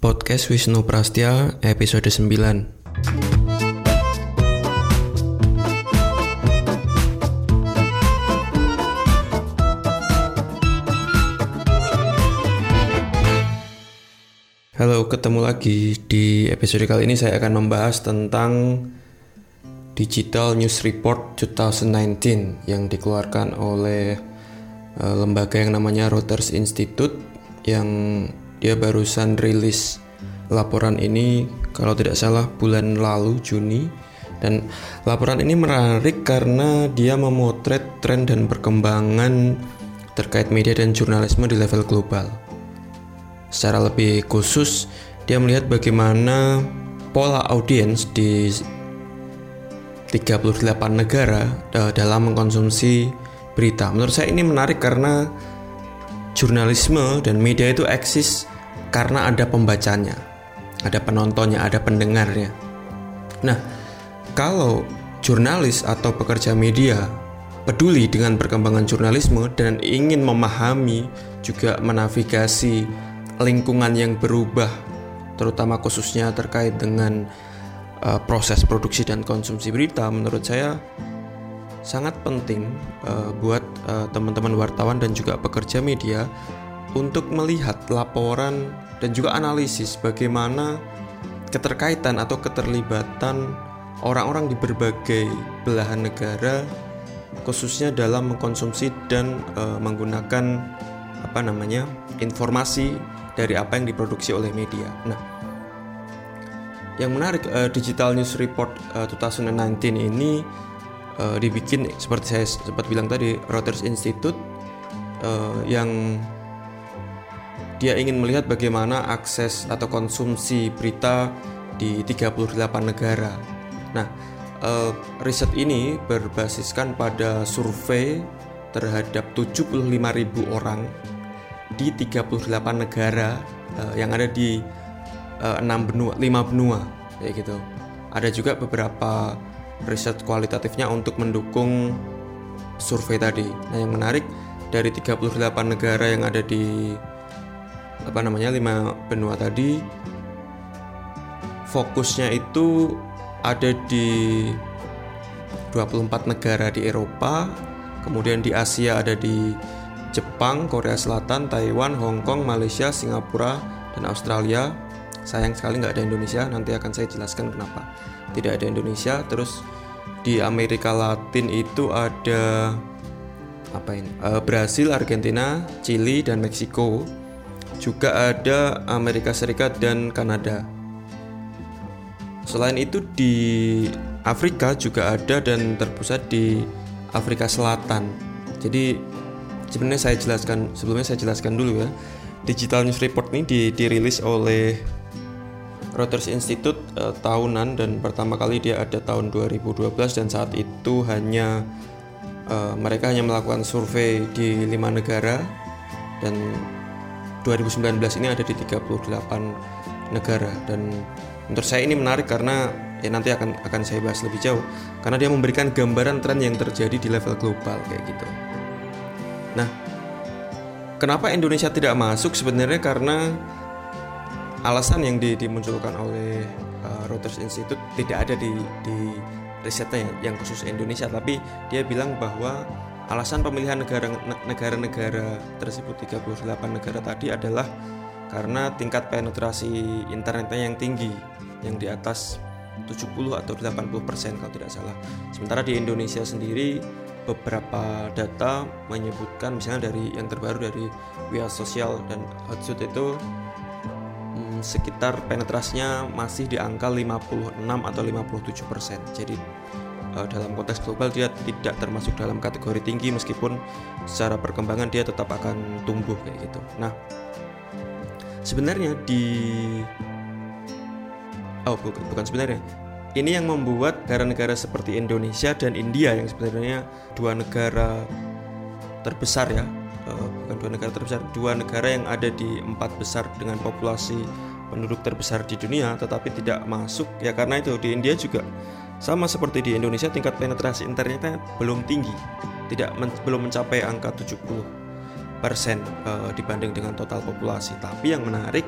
Podcast Wisnu Prastia episode 9 Halo, ketemu lagi. Di episode kali ini saya akan membahas tentang Digital News Report 2019 yang dikeluarkan oleh lembaga yang namanya Reuters Institute yang dia barusan rilis laporan ini kalau tidak salah bulan lalu Juni dan laporan ini menarik karena dia memotret tren dan perkembangan terkait media dan jurnalisme di level global. Secara lebih khusus, dia melihat bagaimana pola audiens di 38 negara dalam mengkonsumsi berita. Menurut saya ini menarik karena jurnalisme dan media itu eksis karena ada pembacanya, ada penontonnya, ada pendengarnya. Nah, kalau jurnalis atau pekerja media peduli dengan perkembangan jurnalisme dan ingin memahami juga menavigasi lingkungan yang berubah terutama khususnya terkait dengan uh, proses produksi dan konsumsi berita menurut saya sangat penting uh, buat uh, teman-teman wartawan dan juga pekerja media untuk melihat laporan dan juga analisis bagaimana keterkaitan atau keterlibatan orang-orang di berbagai belahan negara khususnya dalam mengkonsumsi dan uh, menggunakan apa namanya informasi dari apa yang diproduksi oleh media. Nah, yang menarik uh, Digital News Report uh, 2019 ini uh, dibikin seperti saya sempat bilang tadi Reuters Institute uh, yang dia ingin melihat bagaimana akses atau konsumsi berita di 38 negara. Nah, uh, riset ini berbasiskan pada survei terhadap 75.000 orang di 38 negara uh, yang ada di uh, benua, 5 benua kayak gitu. Ada juga beberapa riset kualitatifnya untuk mendukung survei tadi. Nah, yang menarik dari 38 negara yang ada di apa namanya 5 benua tadi fokusnya itu ada di 24 negara di Eropa, kemudian di Asia ada di Jepang, Korea Selatan, Taiwan, Hong Kong, Malaysia, Singapura, dan Australia. Sayang sekali nggak ada Indonesia, nanti akan saya jelaskan kenapa tidak ada Indonesia. Terus di Amerika Latin itu ada apa ini? Uh, Brasil, Argentina, Chili, dan Meksiko. Juga ada Amerika Serikat dan Kanada. Selain itu di Afrika juga ada dan terpusat di Afrika Selatan. Jadi sebenarnya saya jelaskan sebelumnya saya jelaskan dulu ya digital news report ini di, dirilis oleh Reuters Institute uh, tahunan dan pertama kali dia ada tahun 2012 dan saat itu hanya uh, mereka hanya melakukan survei di lima negara dan 2019 ini ada di 38 negara dan menurut saya ini menarik karena ya nanti akan akan saya bahas lebih jauh karena dia memberikan gambaran tren yang terjadi di level global kayak gitu. Nah, kenapa Indonesia tidak masuk sebenarnya karena alasan yang dimunculkan oleh uh, Reuters Institute tidak ada di, di risetnya yang, khusus Indonesia, tapi dia bilang bahwa alasan pemilihan negara negara-negara tersebut 38 negara tadi adalah karena tingkat penetrasi internetnya yang tinggi yang di atas 70 atau 80 persen kalau tidak salah. Sementara di Indonesia sendiri beberapa data menyebutkan misalnya dari yang terbaru dari Wia Sosial dan Hotshoot itu sekitar penetrasinya masih di angka 56 atau 57 persen. Jadi uh, dalam konteks global dia tidak termasuk dalam kategori tinggi meskipun secara perkembangan dia tetap akan tumbuh kayak gitu. Nah sebenarnya di oh bukan sebenarnya ini yang membuat negara-negara seperti Indonesia dan India yang sebenarnya dua negara terbesar ya, uh, bukan dua negara terbesar, dua negara yang ada di empat besar dengan populasi penduduk terbesar di dunia, tetapi tidak masuk ya karena itu di India juga sama seperti di Indonesia tingkat penetrasi internetnya belum tinggi, tidak men belum mencapai angka 70 persen uh, dibanding dengan total populasi. Tapi yang menarik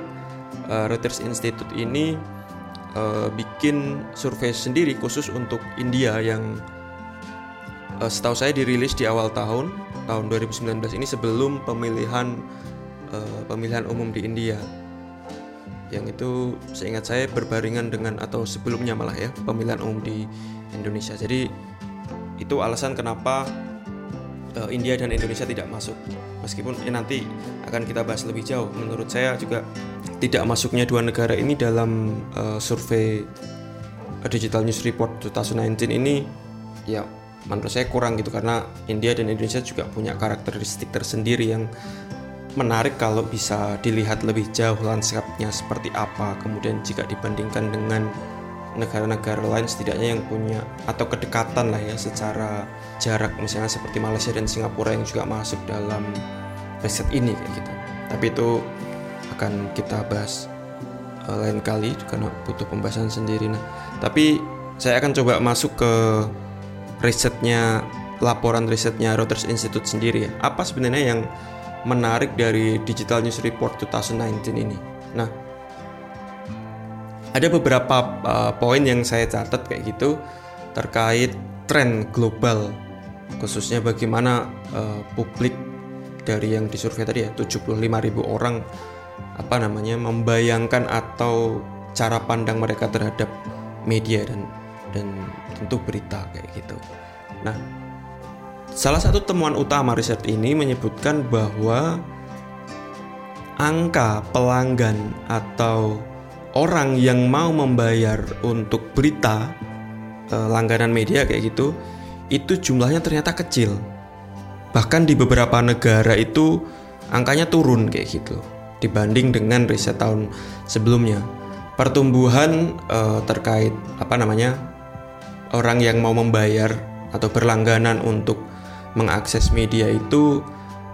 uh, Reuters Institute ini uh, bikin survei sendiri khusus untuk India yang setahu saya dirilis di awal tahun tahun 2019 ini sebelum pemilihan pemilihan umum di India yang itu seingat saya berbaringan dengan atau sebelumnya malah ya pemilihan umum di Indonesia. Jadi itu alasan kenapa uh, India dan Indonesia tidak masuk. Meskipun ini nanti akan kita bahas lebih jauh. Menurut saya juga tidak masuknya dua negara ini dalam uh, survei Digital News Report 2019 ini ya menurut saya kurang gitu. Karena India dan Indonesia juga punya karakteristik tersendiri yang menarik kalau bisa dilihat lebih jauh lanskapnya seperti apa. Kemudian jika dibandingkan dengan negara-negara lain setidaknya yang punya atau kedekatan lah ya secara jarak. Misalnya seperti Malaysia dan Singapura yang juga masuk dalam riset ini kayak gitu. Tapi itu akan kita bahas uh, lain kali karena butuh pembahasan sendiri. Nah tapi saya akan coba masuk ke risetnya laporan risetnya Reuters Institute sendiri ya. Apa sebenarnya yang menarik dari Digital News Report 2019 ini. Nah, ada beberapa uh, poin yang saya catat kayak gitu terkait tren global khususnya bagaimana uh, publik dari yang disurvei tadi ya 75.000 orang apa namanya membayangkan atau cara pandang mereka terhadap media dan dan tentu berita kayak gitu. Nah, Salah satu temuan utama riset ini menyebutkan bahwa angka pelanggan atau orang yang mau membayar untuk berita eh, langganan media kayak gitu itu jumlahnya ternyata kecil. Bahkan di beberapa negara itu angkanya turun kayak gitu dibanding dengan riset tahun sebelumnya. Pertumbuhan eh, terkait apa namanya orang yang mau membayar atau berlangganan untuk mengakses media itu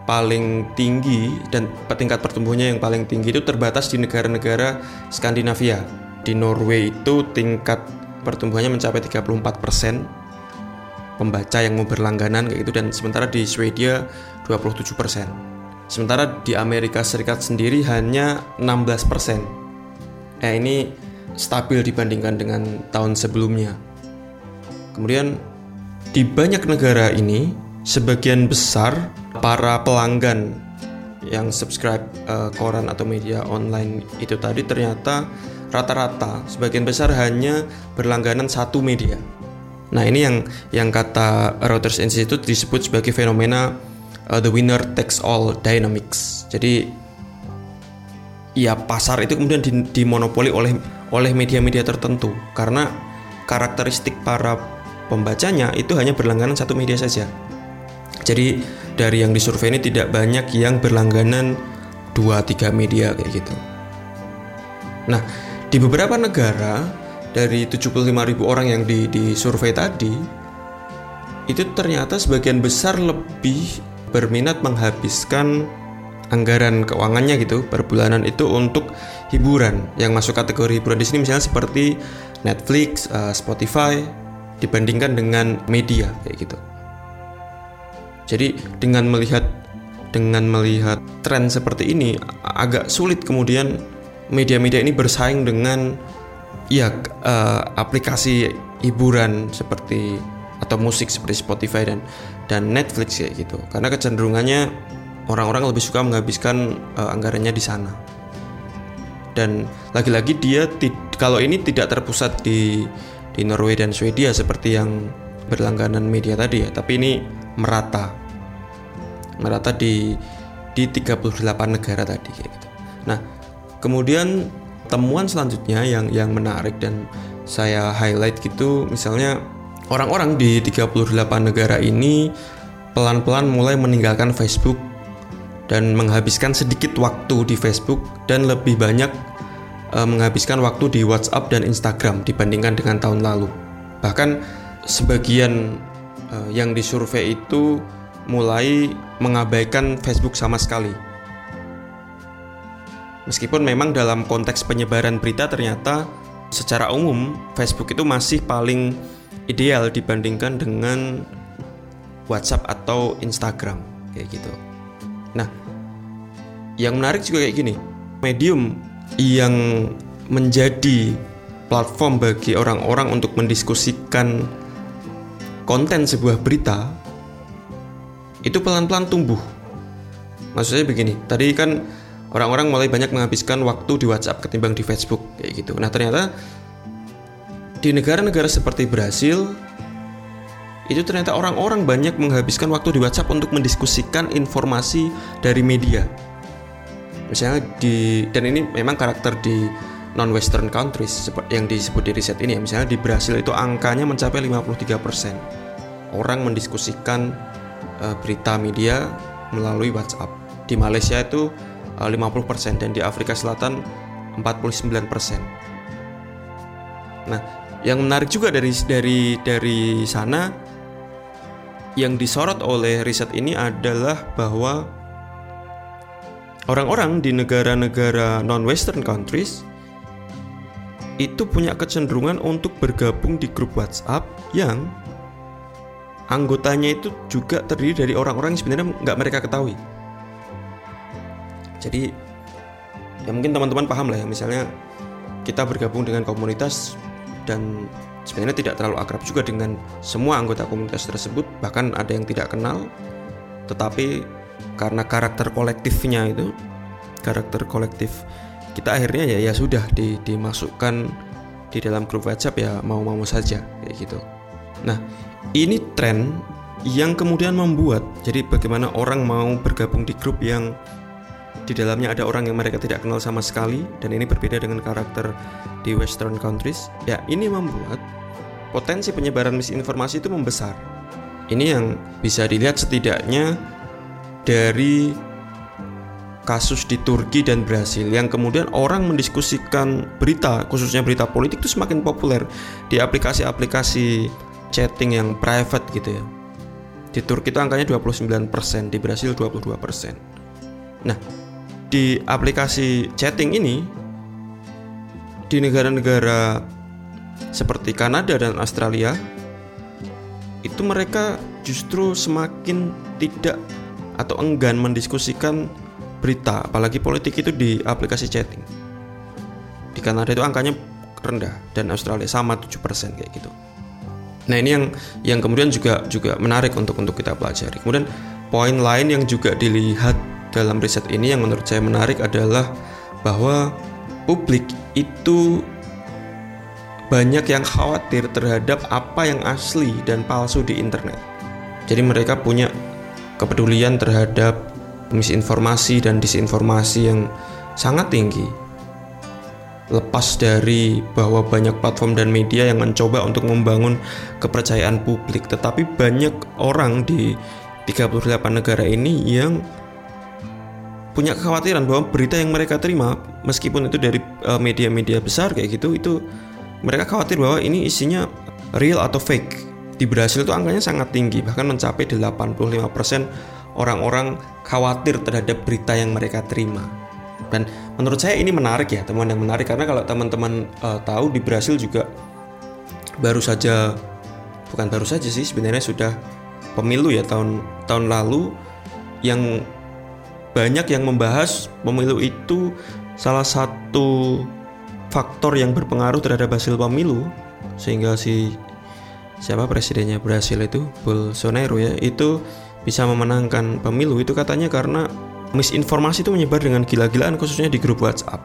paling tinggi dan tingkat pertumbuhannya yang paling tinggi itu terbatas di negara-negara Skandinavia. Di Norway itu tingkat pertumbuhannya mencapai 34% persen pembaca yang mau berlangganan kayak gitu dan sementara di Swedia 27%. persen. Sementara di Amerika Serikat sendiri hanya 16%. persen. Eh ini stabil dibandingkan dengan tahun sebelumnya. Kemudian di banyak negara ini sebagian besar para pelanggan yang subscribe uh, koran atau media online itu tadi ternyata rata-rata sebagian besar hanya berlangganan satu media. Nah ini yang yang kata Reuters Institute disebut sebagai fenomena uh, the winner takes all dynamics. Jadi ya pasar itu kemudian dimonopoli oleh oleh media-media tertentu karena karakteristik para pembacanya itu hanya berlangganan satu media saja. Jadi dari yang disurvei ini tidak banyak yang berlangganan 2-3 media kayak gitu. Nah, di beberapa negara dari 75.000 orang yang di, disurvei tadi itu ternyata sebagian besar lebih berminat menghabiskan anggaran keuangannya gitu per bulanan itu untuk hiburan yang masuk kategori hiburan di sini misalnya seperti Netflix, uh, Spotify dibandingkan dengan media kayak gitu. Jadi dengan melihat dengan melihat tren seperti ini agak sulit kemudian media-media ini bersaing dengan ya uh, aplikasi hiburan seperti atau musik seperti Spotify dan dan Netflix kayak gitu. Karena kecenderungannya orang-orang lebih suka menghabiskan uh, anggarannya di sana. Dan lagi-lagi dia kalau ini tidak terpusat di di Norway dan Swedia seperti yang berlangganan media tadi ya, tapi ini merata merata di di 38 negara tadi kayak gitu. Nah, kemudian temuan selanjutnya yang yang menarik dan saya highlight gitu misalnya orang-orang di 38 negara ini pelan-pelan mulai meninggalkan Facebook dan menghabiskan sedikit waktu di Facebook dan lebih banyak uh, menghabiskan waktu di WhatsApp dan Instagram dibandingkan dengan tahun lalu. Bahkan sebagian uh, yang disurvei itu mulai mengabaikan Facebook sama sekali. Meskipun memang dalam konteks penyebaran berita ternyata secara umum Facebook itu masih paling ideal dibandingkan dengan WhatsApp atau Instagram kayak gitu. Nah, yang menarik juga kayak gini, medium yang menjadi platform bagi orang-orang untuk mendiskusikan konten sebuah berita itu pelan-pelan tumbuh. Maksudnya begini, tadi kan orang-orang mulai banyak menghabiskan waktu di WhatsApp ketimbang di Facebook kayak gitu. Nah, ternyata di negara-negara seperti Brasil itu ternyata orang-orang banyak menghabiskan waktu di WhatsApp untuk mendiskusikan informasi dari media. Misalnya di dan ini memang karakter di non western countries yang disebut di riset ini ya. Misalnya di Brasil itu angkanya mencapai 53%. Orang mendiskusikan uh, berita media melalui WhatsApp. Di Malaysia itu uh, 50% dan di Afrika Selatan 49%. Nah, yang menarik juga dari dari dari sana yang disorot oleh riset ini adalah bahwa orang-orang di negara-negara non-Western countries itu punya kecenderungan untuk bergabung di grup WhatsApp yang anggotanya itu juga terdiri dari orang-orang yang sebenarnya nggak mereka ketahui. Jadi ya mungkin teman-teman paham lah ya. Misalnya kita bergabung dengan komunitas dan sebenarnya tidak terlalu akrab juga dengan semua anggota komunitas tersebut. Bahkan ada yang tidak kenal tetapi karena karakter kolektifnya itu karakter kolektif kita akhirnya ya ya sudah di, dimasukkan di dalam grup WhatsApp ya mau-mau saja kayak gitu. Nah ini tren yang kemudian membuat jadi bagaimana orang mau bergabung di grup yang di dalamnya ada orang yang mereka tidak kenal sama sekali dan ini berbeda dengan karakter di western countries ya ini membuat potensi penyebaran misinformasi itu membesar. Ini yang bisa dilihat setidaknya dari kasus di Turki dan Brasil yang kemudian orang mendiskusikan berita khususnya berita politik itu semakin populer di aplikasi-aplikasi chatting yang private gitu ya. Di Turki itu angkanya 29%, di Brasil 22%. Nah, di aplikasi chatting ini di negara-negara seperti Kanada dan Australia itu mereka justru semakin tidak atau enggan mendiskusikan berita apalagi politik itu di aplikasi chatting di Kanada itu angkanya rendah dan Australia sama 7% kayak gitu nah ini yang yang kemudian juga juga menarik untuk untuk kita pelajari kemudian poin lain yang juga dilihat dalam riset ini yang menurut saya menarik adalah bahwa publik itu banyak yang khawatir terhadap apa yang asli dan palsu di internet. Jadi mereka punya kepedulian terhadap misinformasi dan disinformasi yang sangat tinggi. Lepas dari bahwa banyak platform dan media yang mencoba untuk membangun kepercayaan publik, tetapi banyak orang di 38 negara ini yang punya kekhawatiran bahwa berita yang mereka terima meskipun itu dari eh, media-media besar kayak gitu itu mereka khawatir bahwa ini isinya real atau fake. Di Brasil itu angkanya sangat tinggi bahkan mencapai 85% orang-orang khawatir terhadap berita yang mereka terima. Dan menurut saya ini menarik ya, teman yang menarik. Karena kalau teman-teman uh, tahu di Brasil juga baru saja bukan baru saja sih sebenarnya sudah pemilu ya tahun tahun lalu. Yang banyak yang membahas pemilu itu salah satu faktor yang berpengaruh terhadap hasil pemilu. Sehingga si siapa presidennya Brasil itu? Bolsonaro ya. Itu bisa memenangkan pemilu. Itu katanya karena misinformasi itu menyebar dengan gila-gilaan khususnya di grup WhatsApp.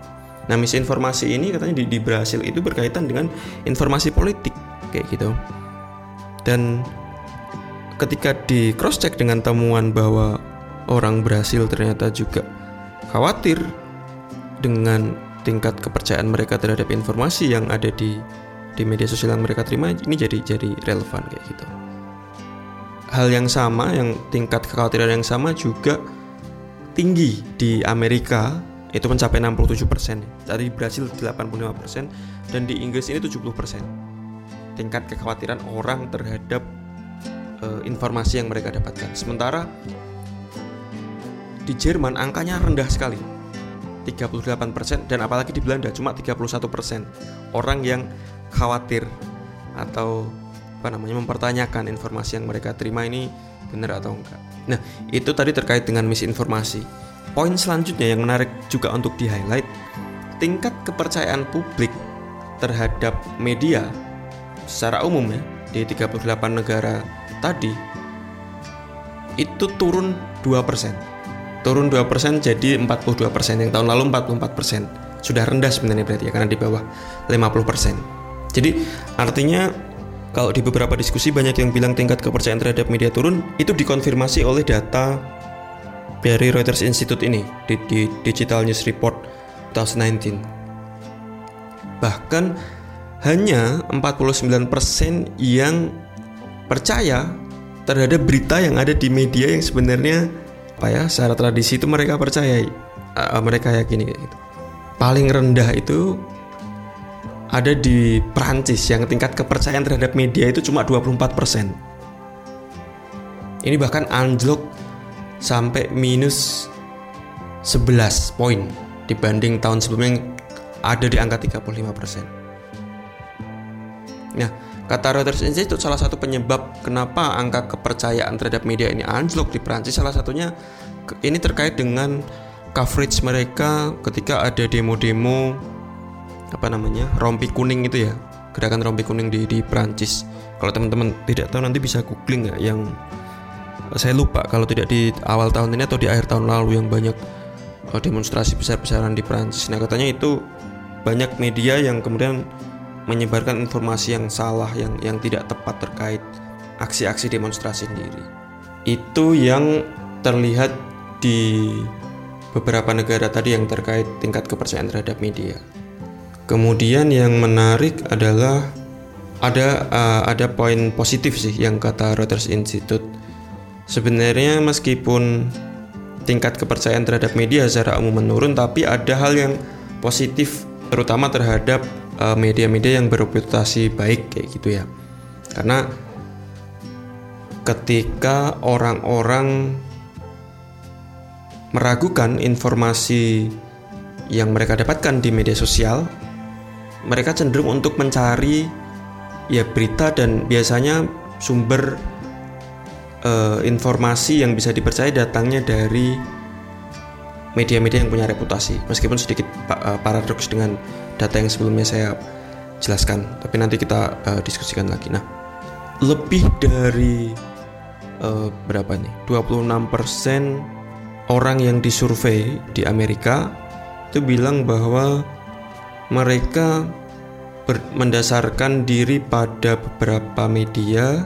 Nah misinformasi ini katanya di, di Brasil itu berkaitan dengan informasi politik kayak gitu. Dan ketika di cross check dengan temuan bahwa orang Brasil ternyata juga khawatir dengan tingkat kepercayaan mereka terhadap informasi yang ada di di media sosial yang mereka terima ini jadi jadi relevan kayak gitu. Hal yang sama yang tingkat kekhawatiran yang sama juga tinggi di Amerika itu mencapai 67%. Dari Brasil 85% dan di Inggris ini 70%. Tingkat kekhawatiran orang terhadap uh, informasi yang mereka dapatkan. Sementara di Jerman angkanya rendah sekali 38% dan apalagi di Belanda cuma 31% orang yang khawatir atau apa namanya mempertanyakan informasi yang mereka terima ini benar atau enggak. Nah, itu tadi terkait dengan misinformasi. Poin selanjutnya yang menarik juga untuk di-highlight, tingkat kepercayaan publik terhadap media secara umum ya di 38 negara tadi itu turun 2%. Turun 2% jadi 42%, yang tahun lalu 44%. Sudah rendah sebenarnya berarti ya karena di bawah 50%. Jadi artinya kalau di beberapa diskusi banyak yang bilang tingkat kepercayaan terhadap media turun, itu dikonfirmasi oleh data dari Reuters Institute ini di, di Digital News Report 2019. Bahkan hanya 49% yang percaya terhadap berita yang ada di media yang sebenarnya apa ya secara tradisi itu mereka percaya uh, mereka yakini gitu. Paling rendah itu ada di Prancis yang tingkat kepercayaan terhadap media itu cuma 24%. Ini bahkan anjlok sampai minus 11 poin dibanding tahun sebelumnya yang ada di angka 35%. Nah, kata Reuters Institute salah satu penyebab kenapa angka kepercayaan terhadap media ini anjlok di Prancis salah satunya ini terkait dengan coverage mereka ketika ada demo-demo apa namanya rompi kuning itu ya gerakan rompi kuning di di Prancis kalau teman-teman tidak tahu nanti bisa googling ya yang saya lupa kalau tidak di awal tahun ini atau di akhir tahun lalu yang banyak eh, demonstrasi besar-besaran di Prancis nah katanya itu banyak media yang kemudian menyebarkan informasi yang salah yang yang tidak tepat terkait aksi-aksi demonstrasi sendiri. Itu yang terlihat di beberapa negara tadi yang terkait tingkat kepercayaan terhadap media. Kemudian yang menarik adalah ada uh, ada poin positif sih yang kata Reuters Institute. Sebenarnya meskipun tingkat kepercayaan terhadap media secara umum menurun tapi ada hal yang positif terutama terhadap Eh, media-media yang bereputasi baik kayak gitu ya karena ketika orang-orang meragukan informasi yang mereka dapatkan di media sosial mereka cenderung untuk mencari ya berita dan biasanya sumber uh, informasi yang bisa dipercaya datangnya dari media-media yang punya reputasi. Meskipun sedikit uh, paradoks dengan data yang sebelumnya saya jelaskan tapi nanti kita uh, diskusikan lagi. Nah lebih dari uh, berapa nih 26% orang yang disurvei di Amerika itu bilang bahwa mereka mendasarkan diri pada beberapa media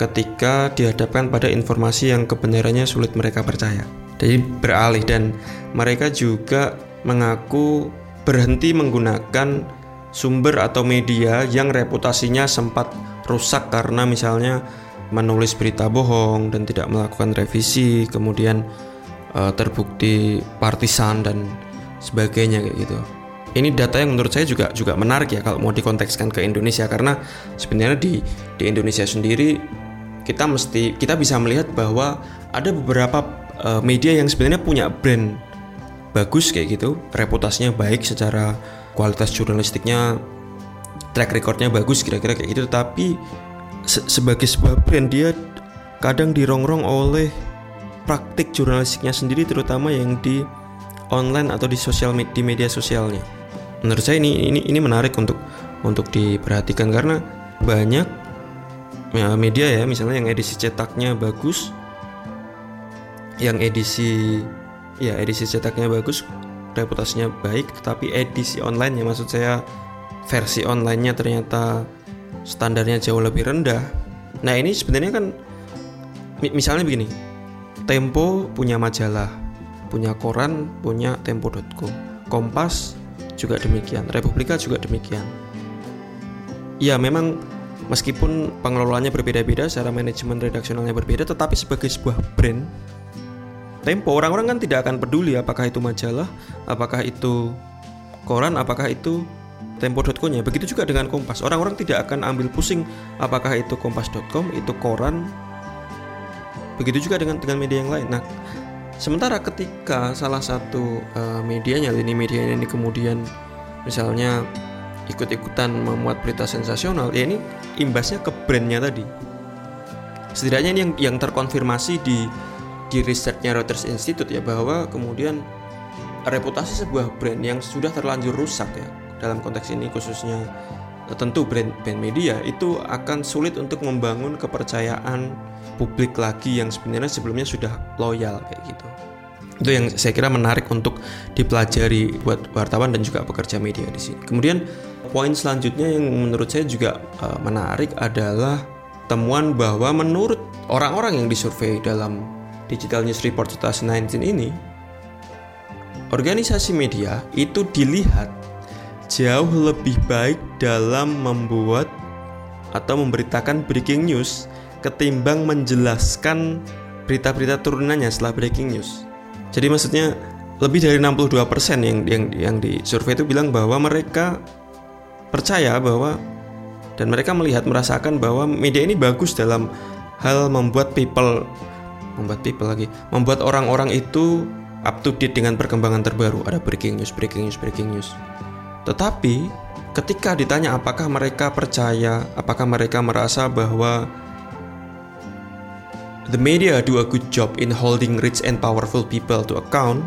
ketika dihadapkan pada informasi yang kebenarannya sulit mereka percaya. Jadi beralih dan mereka juga mengaku berhenti menggunakan sumber atau media yang reputasinya sempat rusak karena misalnya menulis berita bohong dan tidak melakukan revisi, kemudian uh, terbukti partisan dan sebagainya kayak gitu. Ini data yang menurut saya juga juga menarik ya kalau mau dikontekskan ke Indonesia. Karena sebenarnya di di Indonesia sendiri kita mesti kita bisa melihat bahwa ada beberapa uh, media yang sebenarnya punya brand bagus kayak gitu, reputasinya baik secara kualitas jurnalistiknya, track recordnya bagus kira-kira kayak gitu, tapi se sebagai sebuah brand dia kadang dirongrong oleh praktik jurnalistiknya sendiri terutama yang di online atau di sosial di media sosialnya. Menurut saya ini ini ini menarik untuk untuk diperhatikan karena banyak ya, media ya misalnya yang edisi cetaknya bagus yang edisi ya edisi cetaknya bagus reputasinya baik tetapi edisi online ya maksud saya versi onlinenya ternyata standarnya jauh lebih rendah. Nah ini sebenarnya kan misalnya begini Tempo punya majalah punya koran punya tempo.com Kompas juga demikian Republika juga demikian ya memang meskipun pengelolaannya berbeda-beda secara manajemen redaksionalnya berbeda tetapi sebagai sebuah brand Tempo orang-orang kan tidak akan peduli apakah itu majalah, apakah itu koran, apakah itu tempo.com nya. Begitu juga dengan Kompas. Orang-orang tidak akan ambil pusing apakah itu kompas.com, itu koran. Begitu juga dengan dengan media yang lain. Nah, sementara ketika salah satu uh, medianya, lini media ini kemudian misalnya ikut-ikutan memuat berita sensasional, ya ini imbasnya ke brandnya tadi. setidaknya ini yang yang terkonfirmasi di di risetnya Reuters Institute ya bahwa kemudian reputasi sebuah brand yang sudah terlanjur rusak ya dalam konteks ini khususnya eh, tentu brand brand media itu akan sulit untuk membangun kepercayaan publik lagi yang sebenarnya sebelumnya sudah loyal kayak gitu itu yang saya kira menarik untuk dipelajari buat wartawan dan juga pekerja media di sini. Kemudian poin selanjutnya yang menurut saya juga uh, menarik adalah temuan bahwa menurut orang-orang yang disurvei dalam Digital News Report 2019 ini, organisasi media itu dilihat jauh lebih baik dalam membuat atau memberitakan breaking news ketimbang menjelaskan berita-berita turunannya setelah breaking news. Jadi maksudnya lebih dari 62% yang yang yang di survei itu bilang bahwa mereka percaya bahwa dan mereka melihat merasakan bahwa media ini bagus dalam hal membuat people membuat people lagi membuat orang-orang itu up to date dengan perkembangan terbaru ada breaking news breaking news breaking news tetapi ketika ditanya apakah mereka percaya apakah mereka merasa bahwa the media do a good job in holding rich and powerful people to account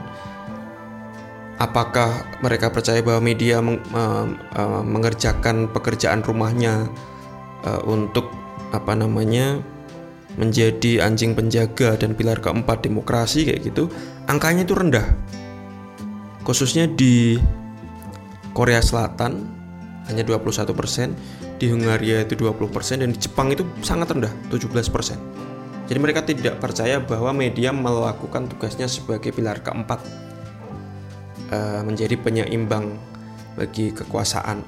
apakah mereka percaya bahwa media meng, uh, uh, mengerjakan pekerjaan rumahnya uh, untuk apa namanya menjadi anjing penjaga dan pilar keempat demokrasi kayak gitu, angkanya itu rendah. Khususnya di Korea Selatan hanya 21%, di Hungaria itu 20% dan di Jepang itu sangat rendah, 17%. Jadi mereka tidak percaya bahwa media melakukan tugasnya sebagai pilar keempat uh, menjadi penyeimbang bagi kekuasaan.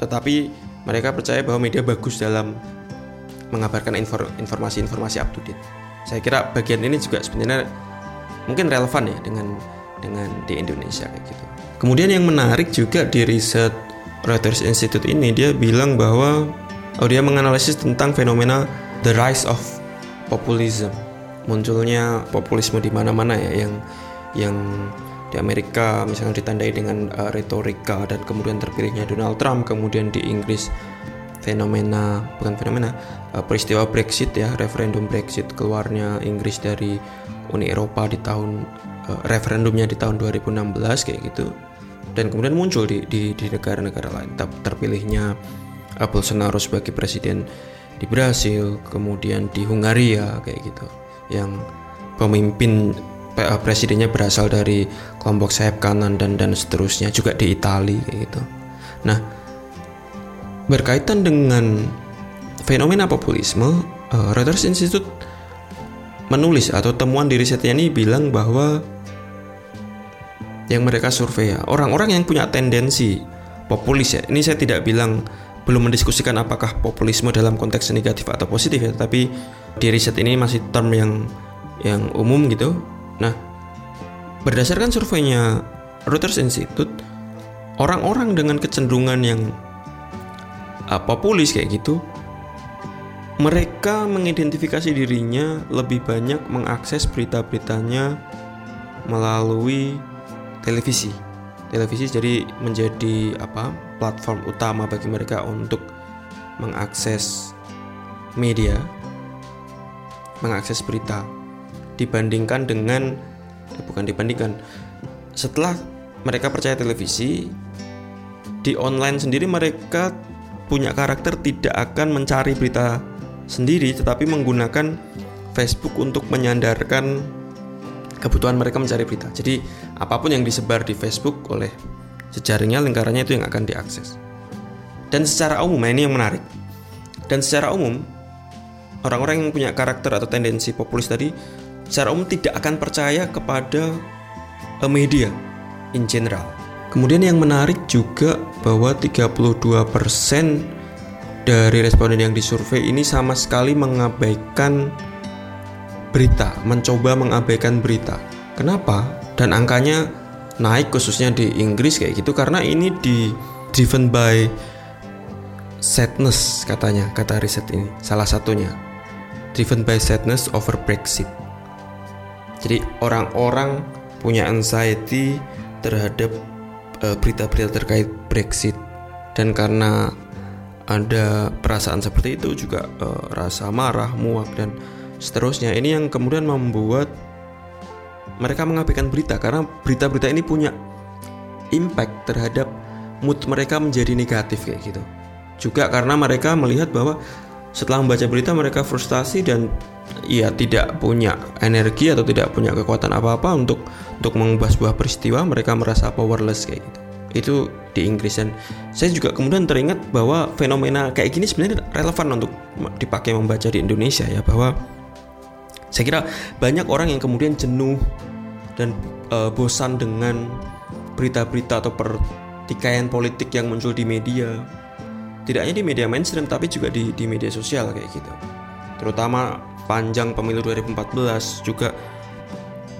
Tetapi mereka percaya bahwa media bagus dalam mengabarkan informasi-informasi up to date. Saya kira bagian ini juga sebenarnya mungkin relevan ya dengan dengan di Indonesia kayak gitu. Kemudian yang menarik juga di riset Reuters Institute ini dia bilang bahwa oh dia menganalisis tentang fenomena the rise of populism. Munculnya populisme di mana-mana ya yang yang di Amerika misalnya ditandai dengan uh, retorika dan kemudian terpilihnya Donald Trump, kemudian di Inggris fenomena bukan fenomena uh, peristiwa Brexit ya referendum Brexit keluarnya Inggris dari Uni Eropa di tahun uh, referendumnya di tahun 2016 kayak gitu dan kemudian muncul di di, di negara-negara lain terpilihnya uh, Bolsonaro sebagai presiden di Brasil kemudian di Hungaria kayak gitu. Yang pemimpin presidennya berasal dari kelompok sayap kanan dan dan seterusnya juga di Italia kayak gitu. Nah Berkaitan dengan fenomena populisme, uh, Reuters Institute menulis atau temuan di risetnya ini bilang bahwa yang mereka survei ya orang-orang yang punya tendensi populis ya ini saya tidak bilang belum mendiskusikan apakah populisme dalam konteks negatif atau positif ya tapi di riset ini masih term yang yang umum gitu nah berdasarkan surveinya Reuters Institute orang-orang dengan kecenderungan yang uh, populis kayak gitu mereka mengidentifikasi dirinya lebih banyak mengakses berita-beritanya melalui televisi. Televisi jadi menjadi apa? platform utama bagi mereka untuk mengakses media, mengakses berita dibandingkan dengan eh, bukan dibandingkan setelah mereka percaya televisi di online sendiri mereka punya karakter tidak akan mencari berita sendiri tetapi menggunakan Facebook untuk menyandarkan kebutuhan mereka mencari berita. Jadi apa pun yang disebar di Facebook oleh jejaringnya lingkarannya itu yang akan diakses. Dan secara umum nah ini yang menarik. Dan secara umum orang-orang yang punya karakter atau tendensi populis tadi secara umum tidak akan percaya kepada eh, media in general Kemudian yang menarik juga bahwa 32% dari responden yang disurvei ini sama sekali mengabaikan berita, mencoba mengabaikan berita. Kenapa? Dan angkanya naik khususnya di Inggris kayak gitu. Karena ini di driven by sadness katanya kata riset ini. Salah satunya. Driven by sadness over Brexit. Jadi orang-orang punya anxiety terhadap eh, berita-berita terkait Brexit. Dan karena ada perasaan seperti itu juga uh, rasa marah, muak dan seterusnya. Ini yang kemudian membuat mereka mengabaikan berita karena berita-berita ini punya impact terhadap mood mereka menjadi negatif kayak gitu. Juga karena mereka melihat bahwa setelah membaca berita mereka frustasi dan ya tidak punya energi atau tidak punya kekuatan apa-apa untuk untuk mengubah sebuah peristiwa, mereka merasa powerless kayak gitu itu di Inggris dan saya juga kemudian teringat bahwa fenomena kayak gini sebenarnya relevan untuk dipakai membaca di Indonesia ya bahwa saya kira banyak orang yang kemudian jenuh dan uh, bosan dengan berita-berita atau pertikaian politik yang muncul di media. Tidak hanya di media mainstream tapi juga di, di media sosial kayak gitu. Terutama panjang pemilu 2014 juga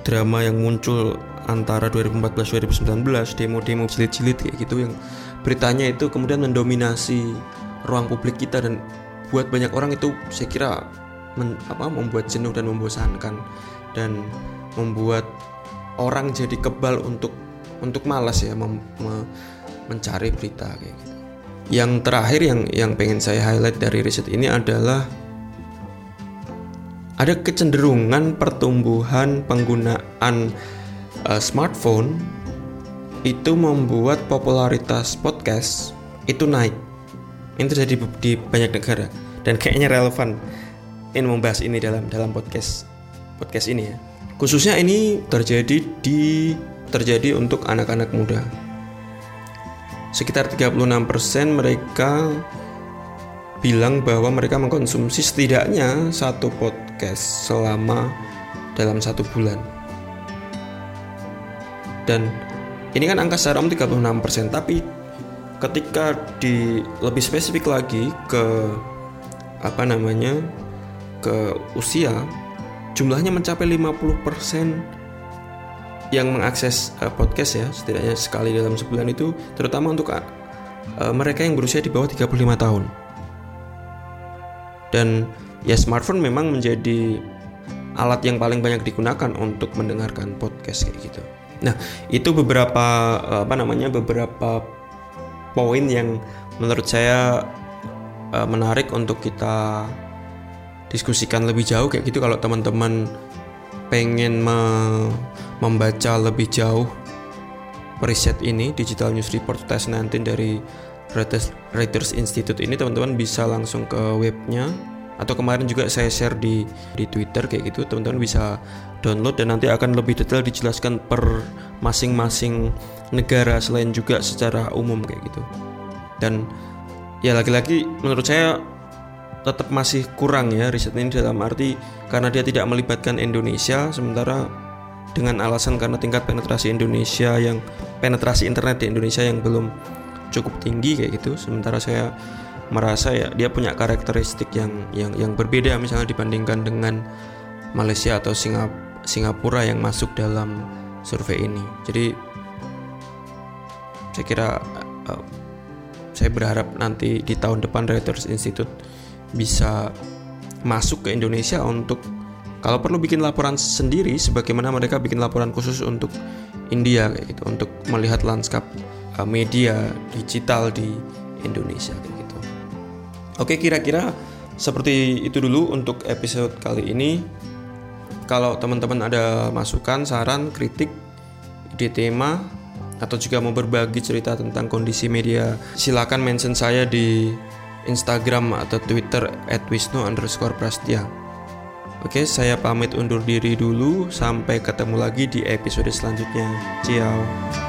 drama yang muncul antara 2014-2019 demo-demo jilid-jilid kayak gitu yang beritanya itu kemudian mendominasi ruang publik kita dan buat banyak orang itu saya kira men, apa, membuat jenuh dan membosankan dan membuat orang jadi kebal untuk untuk malas ya mem, me, mencari berita kayak gitu. Yang terakhir yang yang pengen saya highlight dari riset ini adalah ada kecenderungan pertumbuhan penggunaan uh, smartphone itu membuat popularitas podcast itu naik. Ini terjadi di banyak negara dan kayaknya relevan ini membahas ini dalam dalam podcast podcast ini ya. Khususnya ini terjadi di terjadi untuk anak-anak muda. Sekitar 36% mereka bilang bahwa mereka mengkonsumsi setidaknya satu podcast selama dalam satu bulan dan ini kan angka secara umum 36% tapi ketika di lebih spesifik lagi ke apa namanya ke usia jumlahnya mencapai 50% yang mengakses uh, podcast ya setidaknya sekali dalam sebulan itu terutama untuk uh, mereka yang berusia di bawah 35 tahun dan ya smartphone memang menjadi alat yang paling banyak digunakan untuk mendengarkan podcast kayak gitu. Nah, itu beberapa apa namanya beberapa poin yang menurut saya uh, menarik untuk kita diskusikan lebih jauh kayak gitu kalau teman-teman pengen me membaca lebih jauh riset ini Digital News Report 2019 dari Reuters, Reuters Institute ini teman-teman bisa langsung ke webnya atau kemarin juga saya share di di Twitter kayak gitu teman-teman bisa download dan nanti akan lebih detail dijelaskan per masing-masing negara selain juga secara umum kayak gitu. Dan ya lagi-lagi menurut saya tetap masih kurang ya riset ini dalam arti karena dia tidak melibatkan Indonesia sementara dengan alasan karena tingkat penetrasi Indonesia yang penetrasi internet di Indonesia yang belum cukup tinggi kayak gitu sementara saya merasa ya dia punya karakteristik yang yang yang berbeda misalnya dibandingkan dengan Malaysia atau Singap Singapura yang masuk dalam survei ini. Jadi saya kira uh, saya berharap nanti di tahun depan Reuters Institute bisa masuk ke Indonesia untuk kalau perlu bikin laporan sendiri sebagaimana mereka bikin laporan khusus untuk India kayak gitu untuk melihat lanskap uh, media digital di Indonesia gitu. Oke, kira-kira seperti itu dulu untuk episode kali ini. Kalau teman-teman ada masukan, saran, kritik, ide tema, atau juga mau berbagi cerita tentang kondisi media, silakan mention saya di Instagram atau Twitter @wisnu underscore prastia. Oke, saya pamit undur diri dulu. Sampai ketemu lagi di episode selanjutnya. Ciao.